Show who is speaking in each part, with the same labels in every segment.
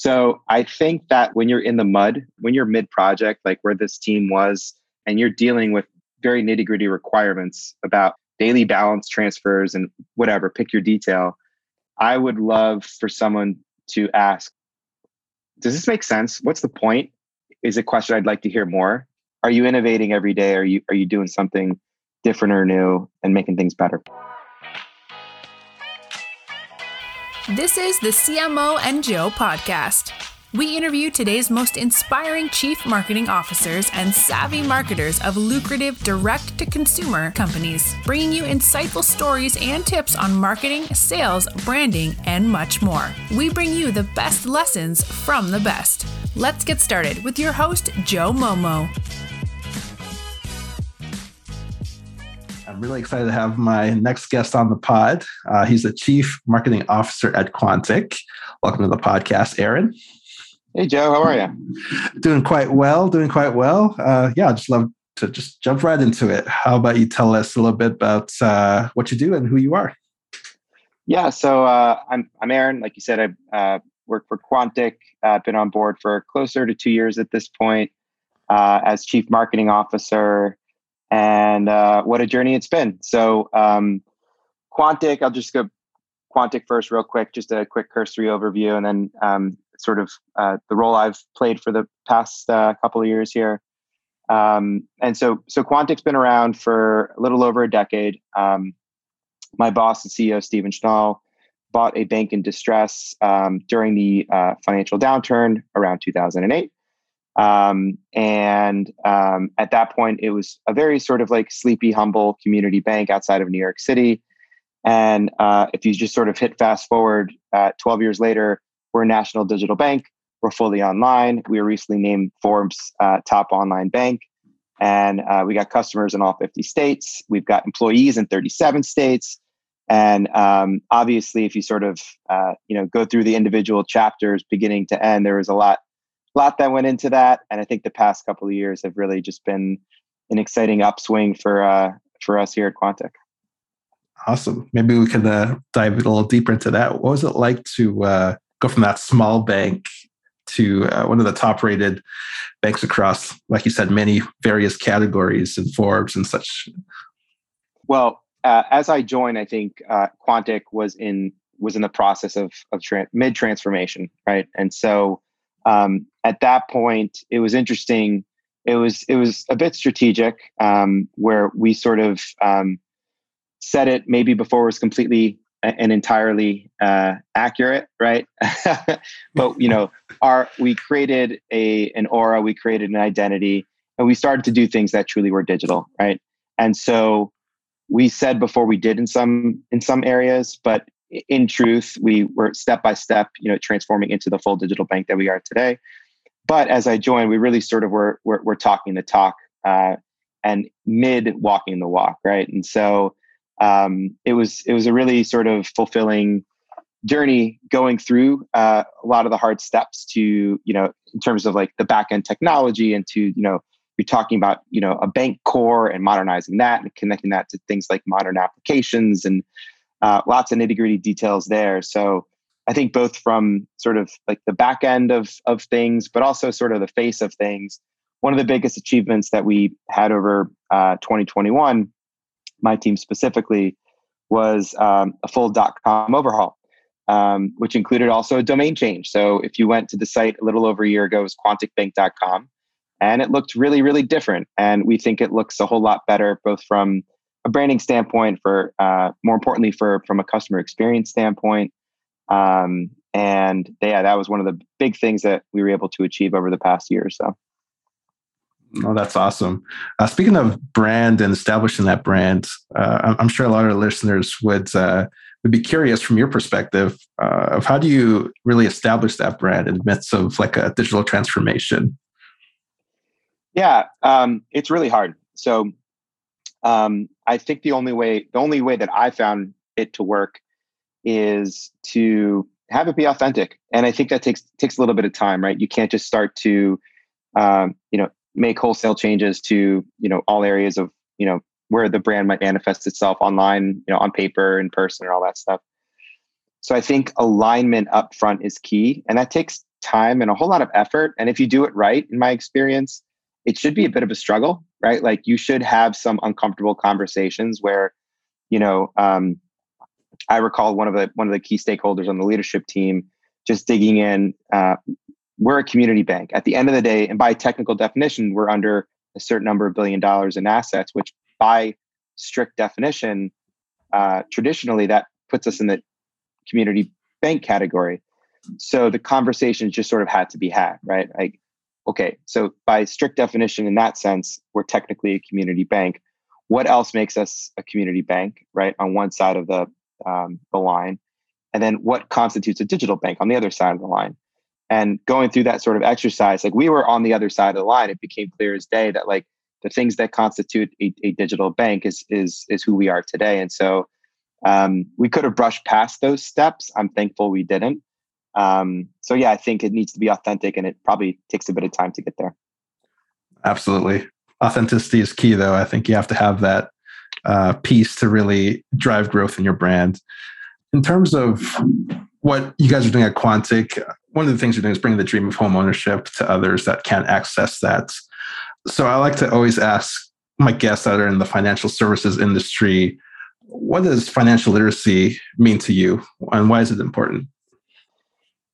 Speaker 1: So I think that when you're in the mud, when you're mid project, like where this team was, and you're dealing with very nitty gritty requirements about daily balance transfers and whatever, pick your detail. I would love for someone to ask, does this make sense? What's the point? Is a question I'd like to hear more. Are you innovating every day? Are you are you doing something different or new and making things better?
Speaker 2: This is the CMO and Joe podcast. We interview today's most inspiring chief marketing officers and savvy marketers of lucrative direct to consumer companies, bringing you insightful stories and tips on marketing, sales, branding, and much more. We bring you the best lessons from the best. Let's get started with your host, Joe Momo.
Speaker 3: I'm really excited to have my next guest on the pod. Uh, he's the Chief Marketing Officer at Quontic. Welcome to the podcast, Aaron.
Speaker 1: Hey, Joe, how are you?
Speaker 3: Doing quite well, doing quite well. Uh, yeah, I'd just love to just jump right into it. How about you tell us a little bit about uh, what you do and who you are?
Speaker 1: Yeah, so uh, I'm, I'm Aaron. Like you said, I uh, work for Quontic. I've been on board for closer to two years at this point uh, as Chief Marketing Officer. And uh, what a journey it's been. So, um, Quontic, I'll just go Quontic first, real quick, just a quick cursory overview, and then um, sort of uh, the role I've played for the past uh, couple of years here. Um, and so, so Quontic's been around for a little over a decade. Um, my boss, the CEO Steven Schnall, bought a bank in distress um, during the uh, financial downturn around 2008. Um, and um, at that point, it was a very sort of like sleepy, humble community bank outside of New York City. And uh, if you just sort of hit fast forward, uh, 12 years later, we're a national digital bank. We're fully online. We were recently named Forbes uh, top online bank. And uh, we got customers in all 50 states. We've got employees in 37 states. And um, obviously, if you sort of uh, you know go through the individual chapters, beginning to end, there was a lot, lot that went into that. And I think the past couple of years have really just been an exciting upswing for uh, for us here at Quontic.
Speaker 3: Awesome. Maybe we can uh, dive a little deeper into that. What was it like to uh, go from that small bank to uh, one of the top rated banks across, like you said, many various categories and Forbes and such?
Speaker 1: Well, uh, as I joined, I think uh, Quantic was in was in the process of of tra- mid transformation, right? And so um, at that point, it was interesting. It was it was a bit strategic, um, where we sort of um, said it maybe before it was completely and entirely uh, accurate, right? but you know, our we created a an aura, we created an identity, and we started to do things that truly were digital, right? And so we said before we did in some in some areas, but in truth, we were step by step, you know, transforming into the full digital bank that we are today. But as I joined, we really sort of were were, were talking the talk uh, and mid walking the walk, right? And so um, it was it was a really sort of fulfilling journey going through uh, a lot of the hard steps to you know in terms of like the back end technology and to you know you're talking about you know a bank core and modernizing that and connecting that to things like modern applications and uh, lots of nitty gritty details there so i think both from sort of like the back end of of things but also sort of the face of things one of the biggest achievements that we had over uh, 2021 my team specifically, was um, a full dot .com overhaul, um, which included also a domain change. So if you went to the site a little over a year ago, it was quonticbank.com, and it looked really, really different. And we think it looks a whole lot better, both from a branding standpoint, for uh, more importantly, for from a customer experience standpoint. Um, and yeah, that was one of the big things that we were able to achieve over the past year or so.
Speaker 3: Oh, that's awesome. Uh, speaking of brand and establishing that brand, uh, I'm sure a lot of listeners would uh, would be curious from your perspective uh, of how do you really establish that brand in the midst of like a digital transformation.
Speaker 1: Yeah, um, it's really hard. So um, I think the only way the only way that I found it to work is to have it be authentic, and I think that takes takes a little bit of time, right? You can't just start to um, you know make wholesale changes to you know all areas of you know where the brand might manifest itself online you know on paper in person and all that stuff so i think alignment up front is key and that takes time and a whole lot of effort. And if you do it right, in my experience, it should be a bit of a struggle, right? Like you should have some uncomfortable conversations where, you know, um, I recall one of the one of the key stakeholders on the leadership team just digging in. Uh, we're a community bank. At the end of the day, and by technical definition, we're under a certain number of billion dollars in assets, which by strict definition, uh, traditionally that puts us in the community bank category. So the conversations just sort of had to be had, right? Like, okay, so by strict definition, in that sense, we're technically a community bank. What else makes us a community bank, right? On one side of the um, the line, and then what constitutes a digital bank on the other side of the line. And going through that sort of exercise, like we were on the other side of the line, it became clear as day that like the things that constitute a, a digital bank is is is who we are today. And so um, we could have brushed past those steps. I'm thankful we didn't. Um, so yeah, I think it needs to be authentic, and it probably takes a bit of time to get there.
Speaker 3: Absolutely, authenticity is key, though. I think you have to have that uh, piece to really drive growth in your brand. In terms of what you guys are doing at Quontic, one of the things you're doing is bringing the dream of home ownership to others that can't access that. So I like to always ask my guests that are in the financial services industry, what does financial literacy mean to you, and why is it important?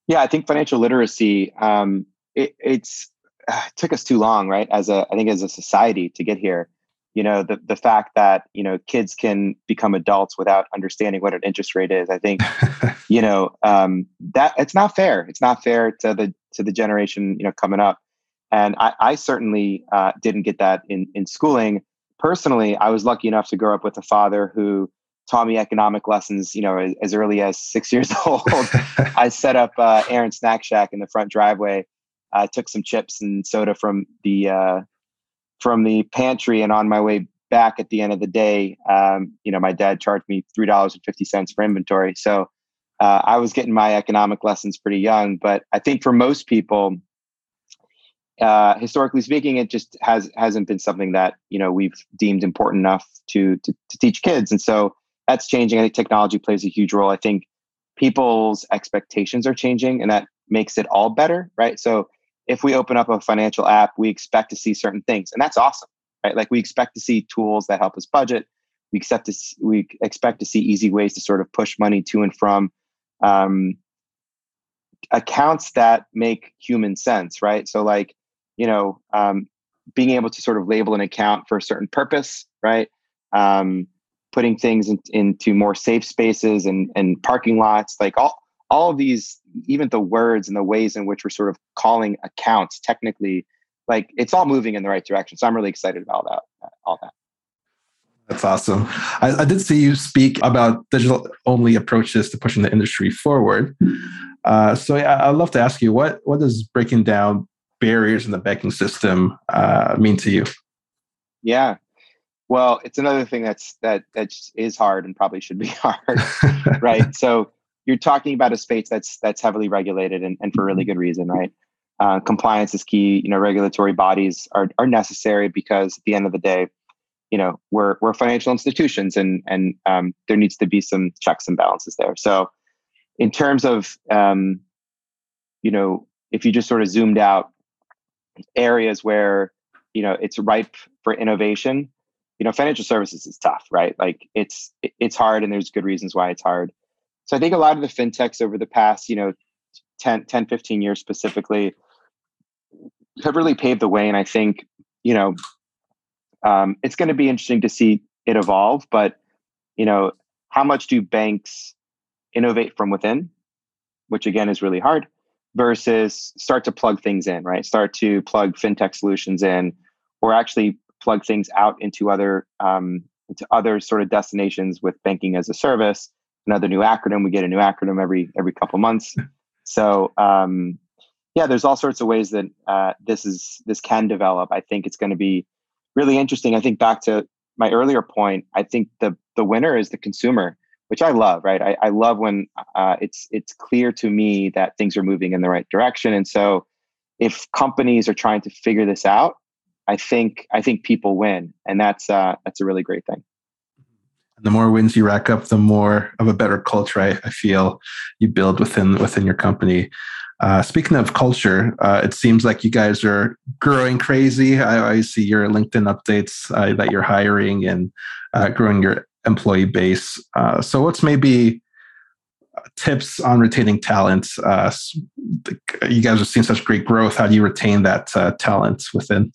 Speaker 1: Yeah, I think financial literacy um, it, it's uh, it took us too long, right? As a I think as a society to get here. You know, the the fact that you know kids can become adults without understanding what an interest rate is. I think you know um, that it's not fair. It's not fair to the to the generation you know coming up. And I, I certainly uh, didn't get that in in schooling. Personally, I was lucky enough to grow up with a father who taught me economic lessons, you know, as, as early as six years old. I set up uh, Aaron Snack Shack in the front driveway. I took some chips and soda from the uh, from the pantry, and on my way back at the end of the day, um, you know, my dad charged me three dollars and fifty cents for inventory. So uh, I was getting my economic lessons pretty young. But I think for most people, uh, historically speaking, it just has hasn't been something that you know we've deemed important enough to to, to teach kids, and so that's changing. I think technology plays a huge role. I think people's expectations are changing and that makes it all better, right? So if we open up a financial app, we expect to see certain things and that's awesome, right? Like we expect to see tools that help us budget. We expect to see, we expect to see easy ways to sort of push money to and from um, accounts that make human sense, right? So like, you know, um, being able to sort of label an account for a certain purpose, right? Um, putting things in, into more safe spaces and, and parking lots, like all, all of these, even the words and the ways in which we're sort of calling accounts technically, like it's all moving in the right direction. So I'm really excited about that, all that.
Speaker 3: That's awesome. I, I, did see you speak about digital only approaches to pushing the industry forward. Uh, so yeah, I'd love to ask you what what does breaking down barriers in the banking system uh, mean to you?
Speaker 1: Yeah, well, it's another thing that's that that is hard and probably should be hard, right? So you're talking about a space that's that's heavily regulated and, and for really good reason, right? Uh, compliance is key. You know, regulatory bodies are are necessary because at the end of the day, you know, we're we're financial institutions and and um, there needs to be some checks and balances there. So, in terms of um, you know, if you just sort of zoomed out areas where you know it's ripe for innovation you know financial services is tough right like it's it's hard and there's good reasons why it's hard so i think a lot of the fintechs over the past you know 10 10 15 years specifically have really paved the way and i think you know um, it's going to be interesting to see it evolve but you know how much do banks innovate from within which again is really hard versus start to plug things in right start to plug fintech solutions in or actually plug things out into other um, into other sort of destinations with banking as a service. Another new acronym. We get a new acronym every every couple months. So um, yeah, there's all sorts of ways that uh, this is this can develop. I think it's going to be really interesting. I think back to my earlier point. I think the the winner is the consumer, which I love. Right, I, I love when uh, it's it's clear to me that things are moving in the right direction. And so, if companies are trying to figure this out, I think I think people win, and that's uh, that's a really great thing.
Speaker 3: The more wins you rack up, the more of a better culture I, I feel you build within within your company. Uh, speaking of culture, uh, it seems like you guys are growing crazy. I, I see your LinkedIn updates uh, that you're hiring and uh, growing your employee base. Uh, so, what's maybe tips on retaining talent? you guys have seen such great growth. How do you retain that talent within?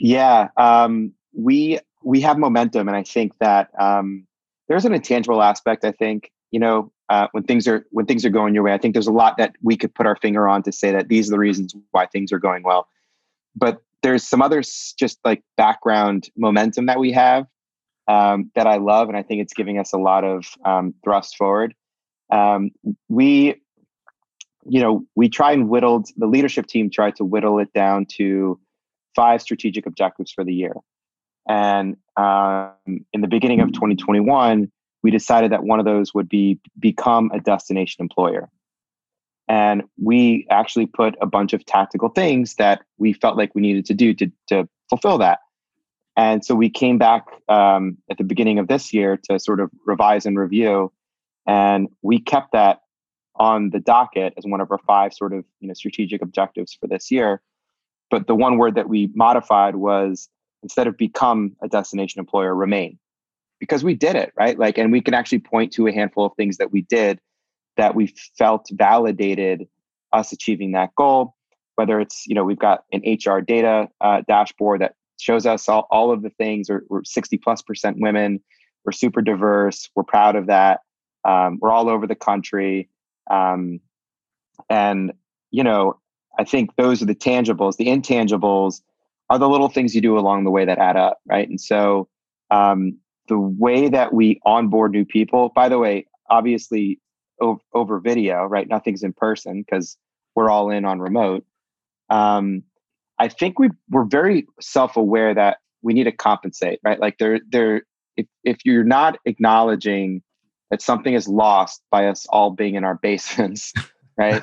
Speaker 1: Yeah, um, we we have momentum, and I think that um, there's an intangible aspect. I think you know uh, when things are when things are going your way. I think there's a lot that we could put our finger on to say that these are the reasons why things are going well. But there's some other just like background momentum that we have um, that I love, and I think it's giving us a lot of um, thrust forward. Um, we, you know, we try and whittled the leadership team tried to whittle it down to five strategic objectives for the year. And um, in the beginning of 2021, we decided that one of those would be become a destination employer. And we actually put a bunch of tactical things that we felt like we needed to do to, to fulfill that. And so we came back um, at the beginning of this year to sort of revise and review. And we kept that on the docket as one of our five sort of you know strategic objectives for this year. But the one word that we modified was instead of become a destination employer, remain because we did it, right? Like, and we can actually point to a handful of things that we did that we felt validated us achieving that goal. Whether it's, you know, we've got an HR data uh, dashboard that shows us all, all of the things. We're, we're 60 plus percent women. We're super diverse. We're proud of that. Um, we're all over the country. Um, and, you know, I think those are the tangibles. The intangibles are the little things you do along the way that add up, right? And so, um, the way that we onboard new people, by the way, obviously over, over video, right? Nothing's in person because we're all in on remote. Um, I think we we're very self aware that we need to compensate, right? Like there, there. If if you're not acknowledging that something is lost by us all being in our basements, right?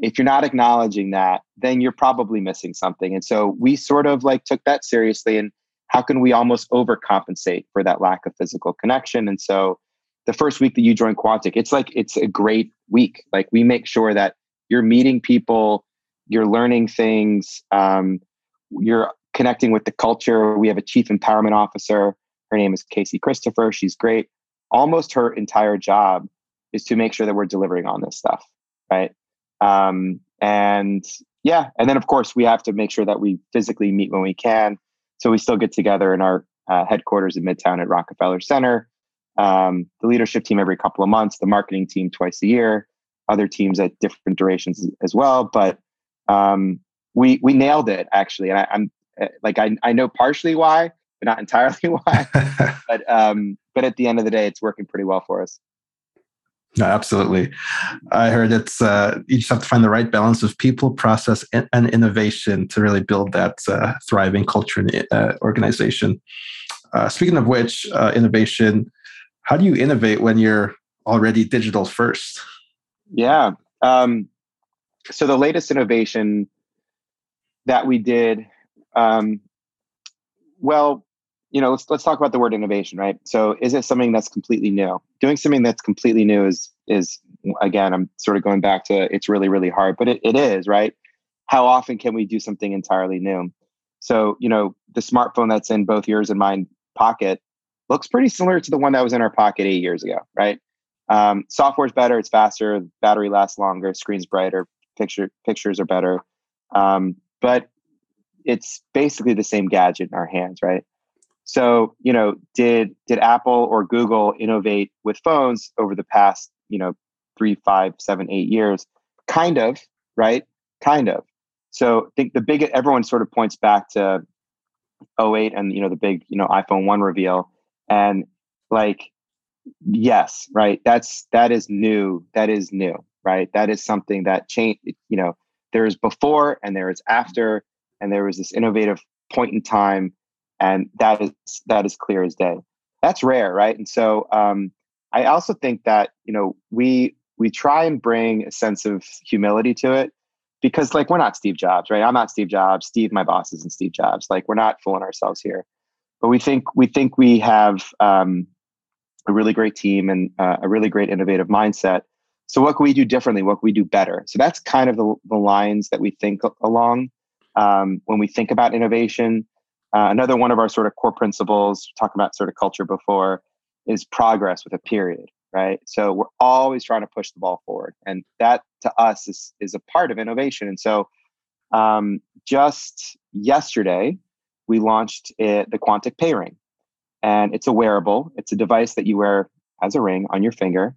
Speaker 1: If you're not acknowledging that, then you're probably missing something. And so we sort of like took that seriously and how can we almost overcompensate for that lack of physical connection? And so the first week that you join Quontic, it's like it's a great week. Like we make sure that you're meeting people, you're learning things, um, you're connecting with the culture. We have a chief empowerment officer. Her name is Casey Christopher. She's great. Almost her entire job is to make sure that we're delivering on this stuff, right? Um, and yeah, and then of course we have to make sure that we physically meet when we can. So we still get together in our uh, headquarters in Midtown at Rockefeller Center. Um, the leadership team every couple of months, the marketing team twice a year, other teams at different durations as well. But um, we we nailed it actually, and I, am uh, like I I know partially why, but not entirely why. but um, but at the end of the day, it's working pretty well for us.
Speaker 3: No, absolutely. I heard it's uh, you just have to find the right balance of people, process, and, and innovation to really build that uh, thriving culture and uh, organization. Uh, speaking of which, uh, innovation. How do you innovate when you're already digital first?
Speaker 1: Yeah. Um, so the latest innovation that we did, um, well, you know, let's let's talk about the word innovation, right? So, is it something that's completely new? Doing something that's completely new is is again, I'm sort of going back to it's really really hard, but it, it is right. How often can we do something entirely new? So, you know, the smartphone that's in both yours and mine pocket looks pretty similar to the one that was in our pocket eight years ago, right? Um, software's better, it's faster, battery lasts longer, screen's brighter, picture pictures are better, um, but it's basically the same gadget in our hands, right? So, you know, did did Apple or Google innovate with phones over the past, you know, three, five, seven, eight years? Kind of, right? Kind of. So I think the big everyone sort of points back to 08 and you know the big, you know, iPhone 1 reveal. And like, yes, right. That's that is new. That is new, right? That is something that changed, you know, there is before and there is after, and there was this innovative point in time and that is that is clear as day. That's rare, right? And so um, I also think that you know we we try and bring a sense of humility to it because like we're not Steve Jobs, right? I'm not Steve Jobs. Steve, my boss, isn't Steve Jobs. Like we're not fooling ourselves here. But we think we think we have um, a really great team and uh, a really great innovative mindset. So what can we do differently? What can we do better? So that's kind of the, the lines that we think along um, when we think about innovation. Uh, another one of our sort of core principles, talking about sort of culture before, is progress with a period, right? So we're always trying to push the ball forward, and that to us is is a part of innovation. And so, um, just yesterday, we launched it, the Quontic Pay Ring, and it's a wearable. It's a device that you wear as a ring on your finger,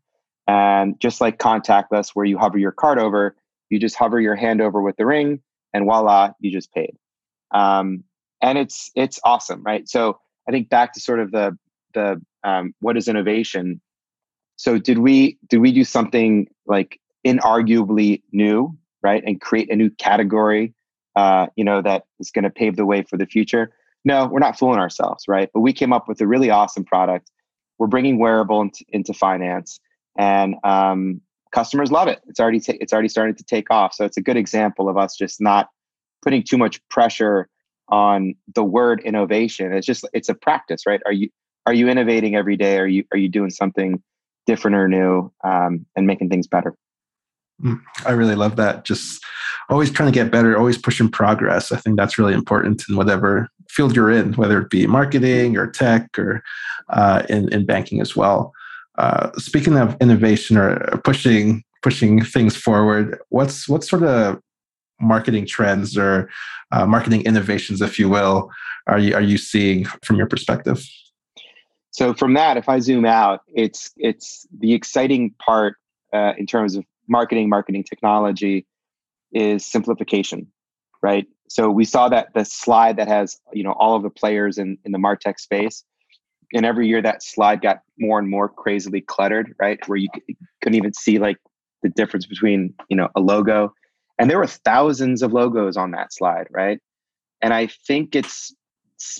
Speaker 1: and just like contactless, where you hover your card over, you just hover your hand over with the ring, and voila, you just paid. Um, and it's it's awesome, right? So I think back to sort of the the um, what is innovation. So did we did we do something like inarguably new, right, and create a new category, uh, you know, that is going to pave the way for the future? No, we're not fooling ourselves, right? But we came up with a really awesome product. We're bringing wearable into, into finance, and um, customers love it. It's already ta- it's already starting to take off. So it's a good example of us just not putting too much pressure on the word innovation. It's just it's a practice, right? Are you are you innovating every day? Are you are you doing something different or new um, and making things better?
Speaker 3: Mm, I really love that. Just always trying to get better, always pushing progress. I think that's really important in whatever field you're in, whether it be marketing or tech or uh, in, in banking as well. Uh, speaking of innovation or pushing pushing things forward, what's what sort of marketing trends or uh, marketing innovations, if you will, are you are you seeing from your perspective?
Speaker 1: So from that, if I zoom out, it's it's the exciting part uh, in terms of marketing, marketing technology, is simplification, right? So we saw that the slide that has you know all of the players in in the martech space, and every year that slide got more and more crazily cluttered, right? Where you couldn't even see like the difference between you know a logo, and there were thousands of logos on that slide, right? And I think it's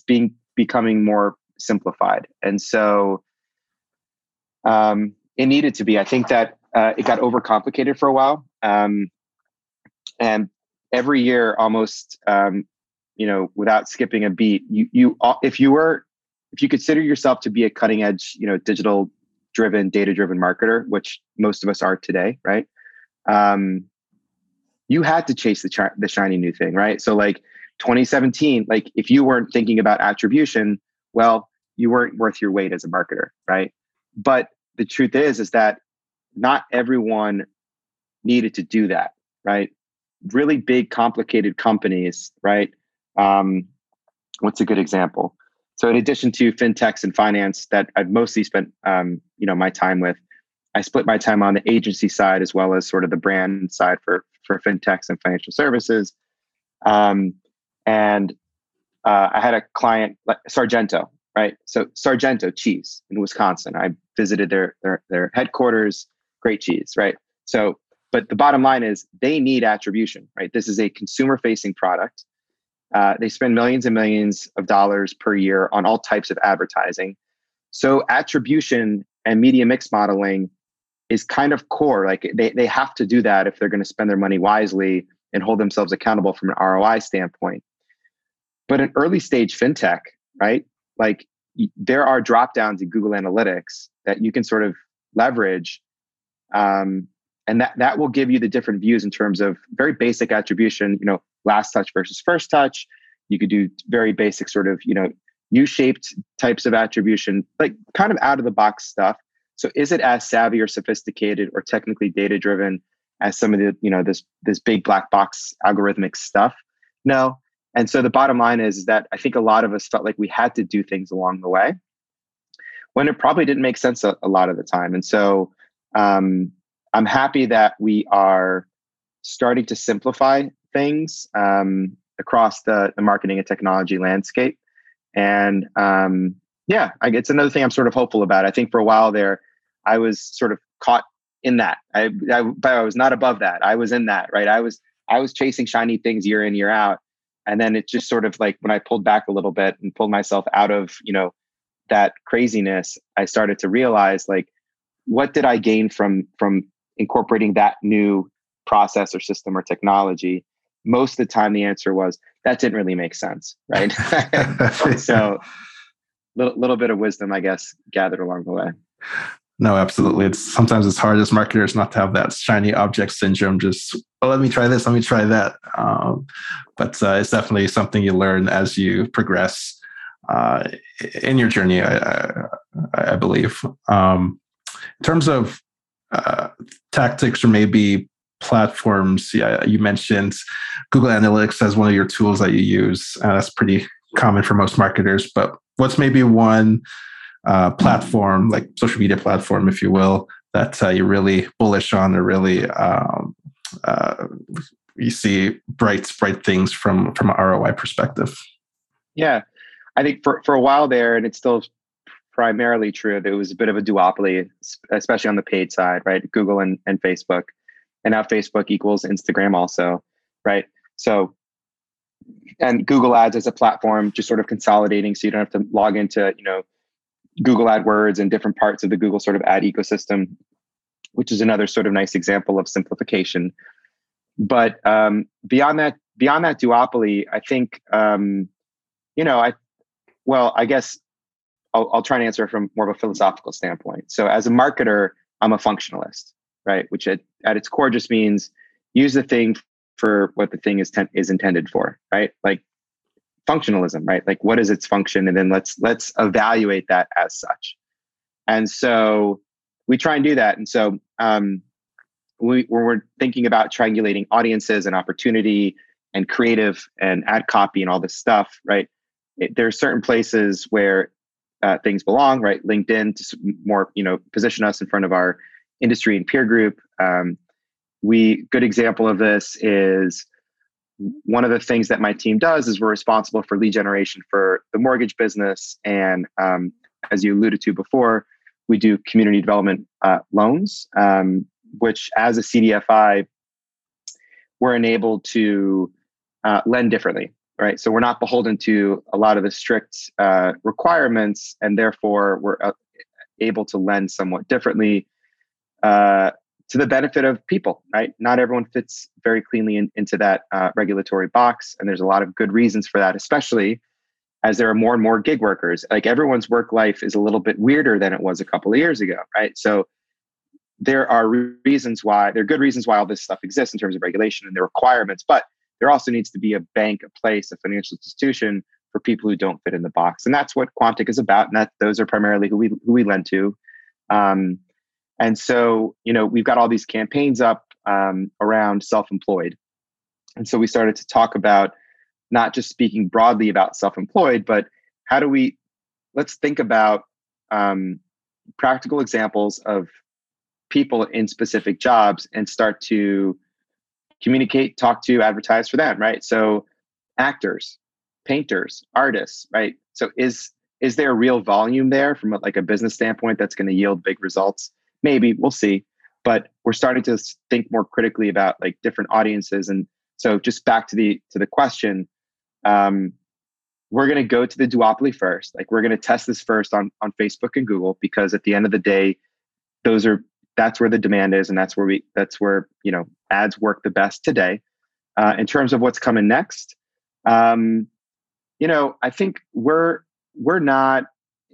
Speaker 1: being becoming more simplified. And so um, it needed to be. I think that uh, it got overcomplicated for a while. Um, and every year, almost, um, you know, without skipping a beat, you, you, if you were, if you consider yourself to be a cutting edge, you know, digital driven, data driven marketer, which most of us are today, right? Um, you had to chase the, the shiny new thing, right? So like 2017, like if you weren't thinking about attribution, well, you weren't worth your weight as a marketer, right? But the truth is, is that not everyone needed to do that, right? Really big, complicated companies, right? Um, what's a good example? So, in addition to fintechs and finance that I've mostly spent, um, you know, my time with, I split my time on the agency side as well as sort of the brand side for for fintechs and financial services. Um, and uh, I had a client, like Sargento, right? So Sargento cheese in Wisconsin. I visited their their their headquarters. Great cheese, right? So, but the bottom line is they need attribution, right? This is a consumer facing product. Uh, they spend millions and millions of dollars per year on all types of advertising. So attribution and media mix modeling is kind of core. Like they, they have to do that if they're going to spend their money wisely and hold themselves accountable from an ROI standpoint. But an early stage fintech, right? Like there are drop downs in Google Analytics that you can sort of leverage. Um, and that, that will give you the different views in terms of very basic attribution, you know, last touch versus first touch. You could do very basic sort of, you know, U-shaped types of attribution, like kind of out of the box stuff. So is it as savvy or sophisticated or technically data driven as some of the, you know, this this big black box algorithmic stuff? No. And so the bottom line is, is that I think a lot of us felt like we had to do things along the way when it probably didn't make sense a, a lot of the time. And so um, I'm happy that we are starting to simplify things um, across the, the marketing and technology landscape. And um, yeah, I, it's another thing I'm sort of hopeful about. I think for a while there, I was sort of caught in that. I, I, but I was not above that. I was in that, right? I was I was chasing shiny things year in year out, and then it just sort of like when i pulled back a little bit and pulled myself out of you know that craziness i started to realize like what did i gain from from incorporating that new process or system or technology most of the time the answer was that didn't really make sense right so little, little bit of wisdom i guess gathered along the way
Speaker 3: No, absolutely. It's sometimes it's hard as marketers not to have that shiny object syndrome. Just well, let me try this, let me try that. Um, but uh, it's definitely something you learn as you progress uh, in your journey. I, I, I believe. Um, in terms of uh, tactics or maybe platforms, yeah, you mentioned Google Analytics as one of your tools that you use. That's pretty common for most marketers. But what's maybe one uh, platform, like social media platform, if you will, that uh, you're really bullish on or really um, uh, you see bright bright things from from an ROI perspective?
Speaker 1: Yeah, I think for for a while there, and it's still primarily true. There was a bit of a duopoly, especially on the paid side, right? Google and, and Facebook, and now Facebook equals Instagram also, right? So, and Google Ads as a platform, just sort of consolidating, so you don't have to log into you know Google AdWords and different parts of the Google sort of ad ecosystem, which is another sort of nice example of simplification. But um, beyond that, beyond that duopoly, I think um, you know, I well, I guess I'll, I'll try and answer from more of a philosophical standpoint. So, as a marketer, I'm a functionalist, right? Which at, at its core just means use the thing for what the thing is ten- is intended for, right? Like functionalism, right? Like what is its function, and then let's let's evaluate that as such. And so we try and do that. And so um, we, when we're thinking about triangulating audiences and opportunity and creative and ad copy and all this stuff, right? It, there are certain places where uh, things belong, right? LinkedIn to more, you know, position us in front of our industry and peer group. Um, we good example of this is one of the things that my team does is we're responsible for lead generation for the mortgage business. And um, as you alluded to before, we do community development uh, loans, um, which as a CDFI, we're enabled to uh, lend differently, right? So we're not beholden to a lot of the strict uh, requirements, and therefore we're uh, able to lend somewhat differently uh, to the benefit of people, right? Not everyone fits very cleanly in, into that uh, regulatory box, and there's a lot of good reasons for that, especially as there are more and more gig workers. Like everyone's work life is a little bit weirder than it was a couple of years ago, right? So there are reasons why there are good reasons why all this stuff exists in terms of regulation and the requirements, but there also needs to be a bank, a place, a financial institution for people who don't fit in the box, and that's what Quontic is about. And that those are primarily who we who we lend to. Um, and so, you know, we've got all these campaigns up um, around self-employed, and so we started to talk about not just speaking broadly about self-employed, but how do we? Let's think about um, practical examples of people in specific jobs and start to communicate, talk to, advertise for them, right? So, actors, painters, artists, right? So, is is there real volume there from like a business standpoint that's going to yield big results? Maybe we'll see. But we're starting to think more critically about like different audiences. And so just back to the to the question um, we're going to go to the duopoly first. Like we're going to test this first on on facebook and google because at the end of the day those are that's where the demand is and that's where we that's where you know ads work the best today. Uh, in terms of what's coming next um, you know i think we're we're not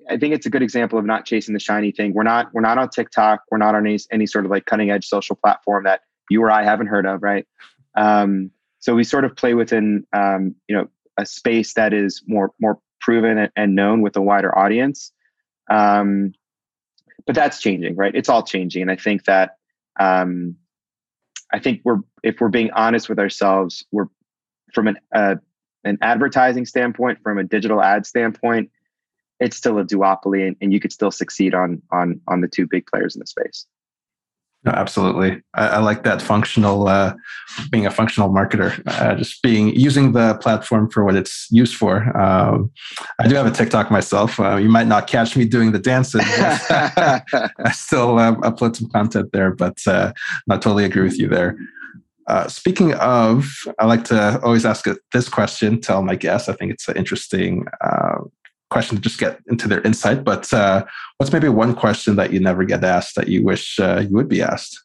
Speaker 1: I think it's a good example of not chasing the shiny thing. We're not we're not on TikTok. We're not on any, any sort of like cutting edge social platform that you or I haven't heard of, right? Um, so we sort of play within um, you know a space that is more more proven and known with a wider audience. Um, but that's changing, right? It's all changing, and I think that um, I think we're if we're being honest with ourselves, we're from an uh, an advertising standpoint, from a digital ad standpoint, it's still a duopoly and, and you could still succeed on on on the two big players in the space.
Speaker 3: No, absolutely. I, I, like that functional uh, being a functional marketer uh, just being using the platform for what it's used for. Um, i do have a tiktok myself. Uh, you might not catch me doing the dances i still uh, upload some content there but uh, i totally agree with you there. Uh, speaking of, I like to always ask this question to all my guests. I think it's an interesting uh, question to just get into their insight. But uh, what's maybe one question that you never get asked that you wish uh, you would be asked?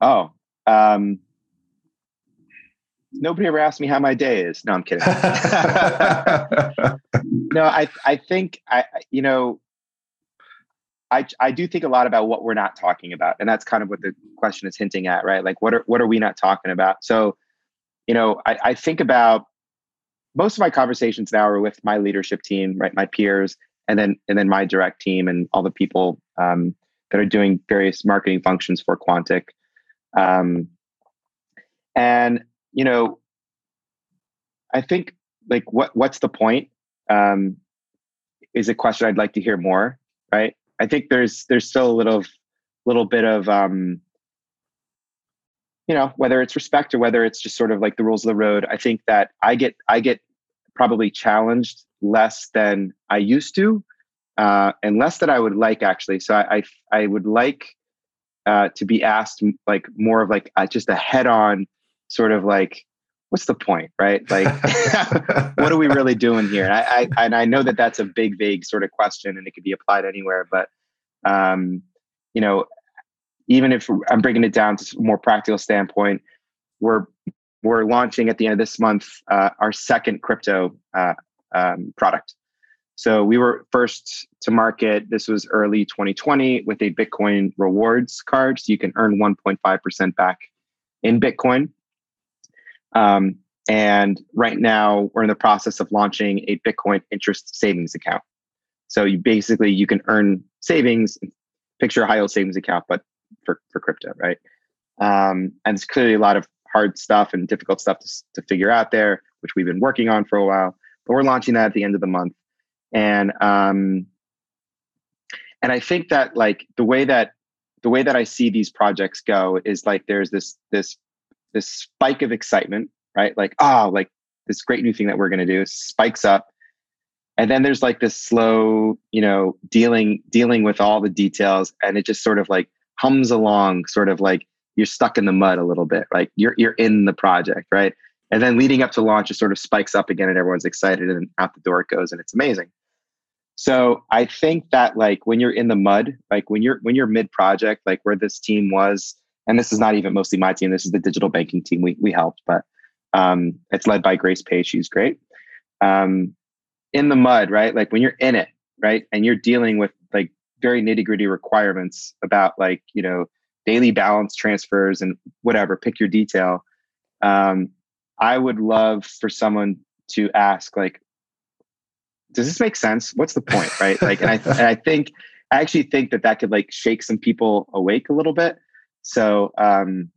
Speaker 1: Oh, um, nobody ever asked me how my day is. No, I'm kidding. no, I I think I you know I I do think a lot about what we're not talking about, and that's kind of what the question is hinting at, right? Like, what are what are we not talking about? So, you know, I, I think about most of my conversations now are with my leadership team, right, my peers, and then and then my direct team and all the people um, that are doing various marketing functions for Quontic. Um, and you know, I think like what what's the point? Um, is a question I'd like to hear more. Right. I think there's there's still a little little bit of um, you know whether it's respect or whether it's just sort of like the rules of the road. I think that I get I get probably challenged less than I used to, uh, and less than I would like actually. So I I, I would like uh, to be asked like more of like uh, just a head on sort of like what's the point right like what are we really doing here and I, I, and i know that that's a big vague sort of question and it could be applied anywhere but um you know even if i'm bringing it down to a more practical standpoint we're we're launching at the end of this month uh, our second crypto uh, um, product so we were first to market this was early 2020 with a bitcoin rewards card so you can earn 1.5% back in bitcoin um, and right now, we're in the process of launching a Bitcoin interest savings account. So you basically you can earn savings, picture a high yield savings account, but for for crypto, right? Um, and it's clearly a lot of hard stuff and difficult stuff to, to figure out there, which we've been working on for a while. But we're launching that at the end of the month, and um, and I think that like the way that the way that I see these projects go is like there's this this this spike of excitement, right? Like, oh, like this great new thing that we're going to do spikes up. And then there's like this slow, you know, dealing dealing with all the details and it just sort of like hums along sort of like you're stuck in the mud a little bit. Like you're you're in the project, right? And then leading up to launch it sort of spikes up again and everyone's excited and out the door it goes and it's amazing. So I think that like when you're in the mud, like when you're when you're mid project, like where this team was and this is not even mostly my team. This is the digital banking team. We we helped, but um, it's led by Grace Page. She's great. Um, in the mud, right? Like when you're in it, right, and you're dealing with like very nitty gritty requirements about like you know daily balance transfers and whatever. Pick your detail. Um, I would love for someone to ask like, does this make sense? What's the point, right? Like, and I and I think I actually think that that could like shake some people awake a little bit so, um,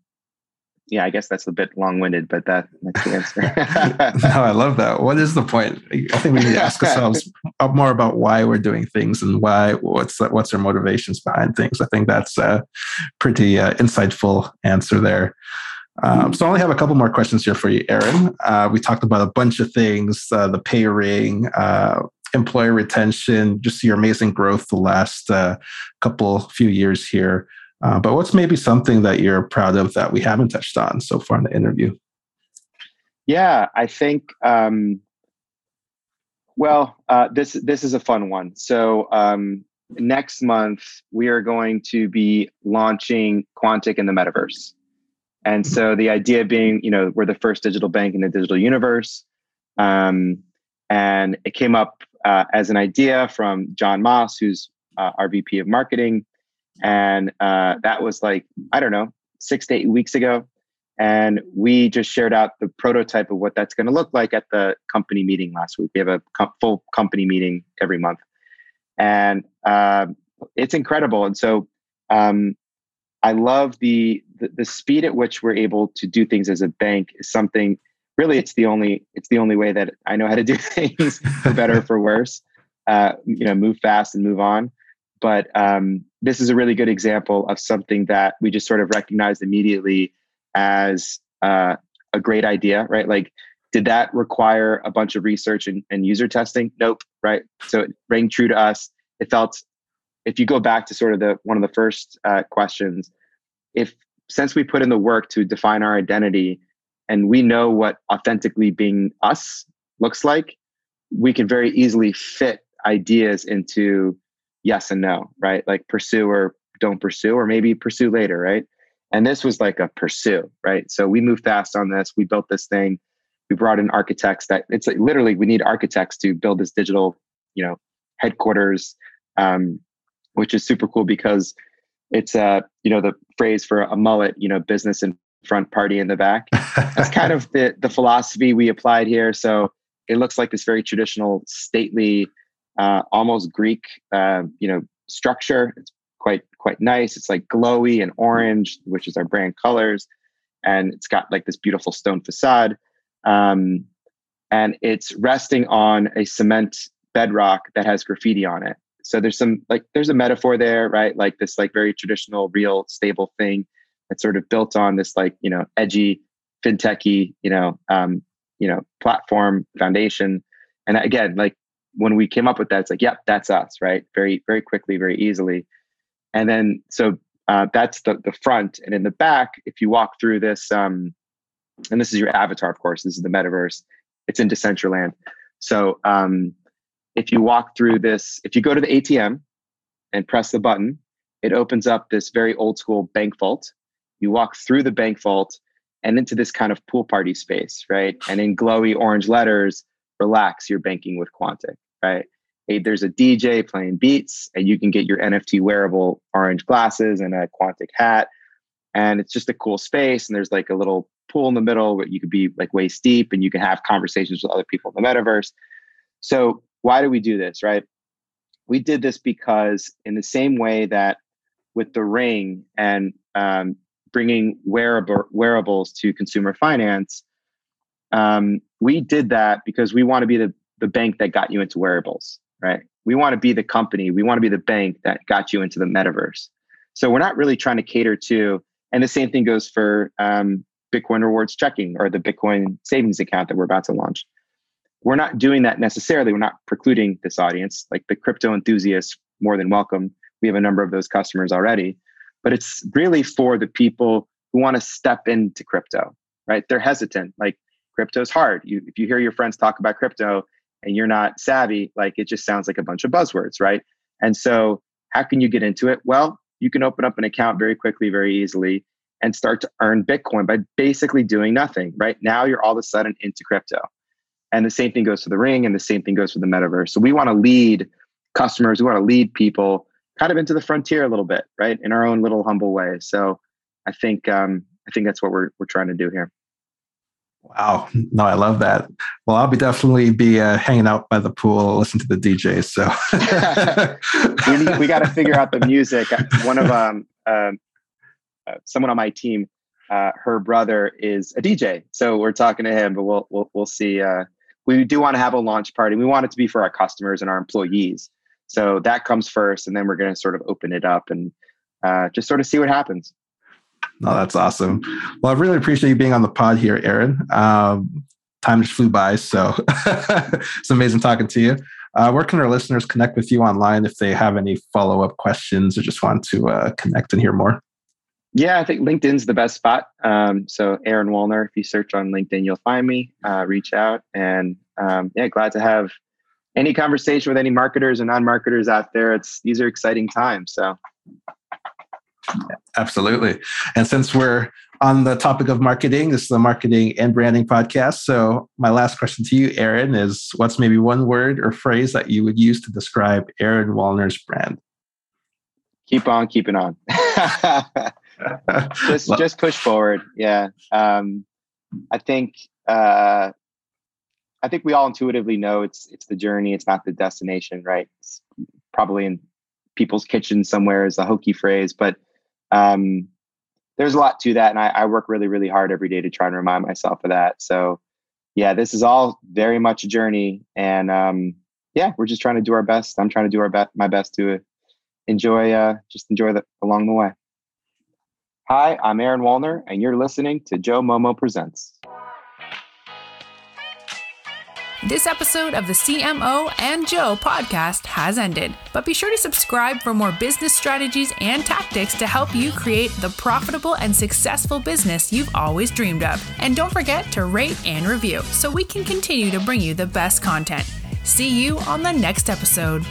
Speaker 1: yeah, I guess that's a bit long-winded, but that, that's the answer.
Speaker 3: no, I love that. What is the point? I think we need to ask ourselves more about why we're doing things and why what's what's our motivations behind things. I think that's a pretty uh, insightful answer there. Um, so I only have a couple more questions here for you, Aaron. Uh, we talked about a bunch of things: uh, the pay ring, uh, employer retention, just your amazing growth the last uh, couple few years here. Uh, but what's maybe something that you're proud of that we haven't touched on so far in the interview?
Speaker 1: Yeah, I think. Um, well, uh, this this is a fun one. So um, next month we are going to be launching Quontic in the metaverse, and so the idea being, you know, we're the first digital bank in the digital universe, um, and it came up uh, as an idea from John Moss, who's uh, our VP of marketing and uh, that was like I don't know six to eight weeks ago, and we just shared out the prototype of what that's going to look like at the company meeting last week. We have a full company meeting every month, and uh, it's incredible. And so um, I love the, the the speed at which we're able to do things as a bank is something. Really, it's the only it's the only way that I know how to do things for better for worse. Uh, you know, move fast and move on. But um, this is a really good example of something that we just sort of recognized immediately as uh, a great idea, right? Like, did that require a bunch of research and, and user testing? Nope, right? So it rang true to us. It felt, if you go back to sort of the one of the first uh, questions, if since we put in the work to define our identity and we know what authentically being us looks like, we can very easily fit ideas into yes and no, right? Like pursue or don't pursue, or maybe pursue later, right? And this was like a pursue, right? So we moved fast on this. We built this thing. We brought in architects that it's like literally we need architects to build this digital, you know, headquarters. Um, which is super cool because it's uh you know the phrase for a mullet, you know, business in front, party in the back. That's kind of the the philosophy we applied here. So it looks like this very traditional, stately, uh, almost Greek, uh, you know, structure. It's quite quite nice. It's like glowy and orange, which is our brand colors, and it's got like this beautiful stone facade. Um, and it's resting on a cement bedrock that has graffiti on it. So there's some like there's a metaphor there, right? Like this like very traditional, real, stable thing that's sort of built on this like you know edgy, fintechy, you know, um, you know, platform foundation. And again, like when we came up with that, it's like, yep, that's us, right? Very very quickly, very easily. And then so uh, that's the the front, and in the back, if you walk through this, um, and this is your avatar, of course. This is the metaverse. It's in Decentraland. So um, if you walk through this, if you go to the ATM and press the button, it opens up this very old school bank vault. You walk through the bank vault and into this kind of pool party space, right? And in glowy orange letters, relax, you're banking with Quontic, right? There's a DJ playing beats, and you can get your NFT wearable orange glasses and a Quontic hat. And it's just a cool space. And there's like a little pool in the middle where you could be like waist deep and you can have conversations with other people in the metaverse. So why do we do this, right? We did this because, in the same way that with the ring and um, bringing wearable, wearables to consumer finance, um, we did that because we want to be the, the bank that got you into wearables, right? We want to be the company, we want to be the bank that got you into the metaverse. So we're not really trying to cater to, and the same thing goes for um, Bitcoin rewards checking or the Bitcoin savings account that we're about to launch we're not doing that necessarily. We're not precluding this audience. Like the crypto enthusiasts, more than welcome. We have a number of those customers already, but it's really for the people who want to step into crypto, right? They're hesitant. Like crypto is hard. You, if you hear your friends talk about crypto and you're not savvy, like it just sounds like a bunch of buzzwords, right? And so, how can you get into it? Well, you can open up an account very quickly, very easily, and start to earn Bitcoin by basically doing nothing, right? Now you're all of a sudden into crypto. And the same thing goes for the ring and the same thing goes for the metaverse. So we want to lead customers, we want to lead people kind of into the frontier a little bit, right? In our own little humble way. So I think um, I think that's what we're we're trying to do here.
Speaker 3: Wow, no, I love that. Well, I'll be definitely be uh, hanging out by the pool, listen to the DJ. So
Speaker 1: we we got to figure out the music. One of um, um uh, someone on my team, uh, her brother is a DJ, so we're talking to him. But we'll we'll we'll see. Uh, we do want to have a launch party. We want it to be for our customers and our employees. So that comes first, and then we're going to sort of open it up and uh, just sort of see what happens.
Speaker 3: No, that's awesome. Well, I really appreciate you being on the pod here, Aaron. Um, time just flew by, so it's amazing talking to you. Uh, where can our listeners connect with you online if they have any follow up questions or just want to uh, connect and hear more?
Speaker 1: Yeah, I think LinkedIn's the best spot. Um, so Aaron Wollner, if you search on LinkedIn, you'll find me. Uh, reach out, and um, yeah, glad to have any conversation with any marketers and non-marketers out there. It's these are exciting times. So
Speaker 3: absolutely. And since we're on the topic of marketing, this is the marketing and branding podcast. So my last question to you, Aaron, is what's maybe one word or phrase that you would use to describe Aaron Wollner's brand?
Speaker 1: Keep on keeping on. just just push forward. Yeah. Um, I think uh, I think we all intuitively know it's it's the journey, it's not the destination, right? It's probably in people's kitchen somewhere is a hokey phrase, but um, there's a lot to that, and I, I work really really hard every day to try and remind myself of that. So yeah, this is all very much a journey, and um, yeah, we're just trying to do our best. I'm trying to do our best, my best to enjoy, uh, just enjoy that along the way. Hi, I'm Aaron Wollner, and you're listening to Joe Momo Presents.
Speaker 2: This episode of the CMO and Joe podcast has ended, but be sure to subscribe for more business strategies and tactics to help you create the profitable and successful business you've always dreamed of. And don't forget to rate and review so we can continue to bring you the best content. See you on the next episode.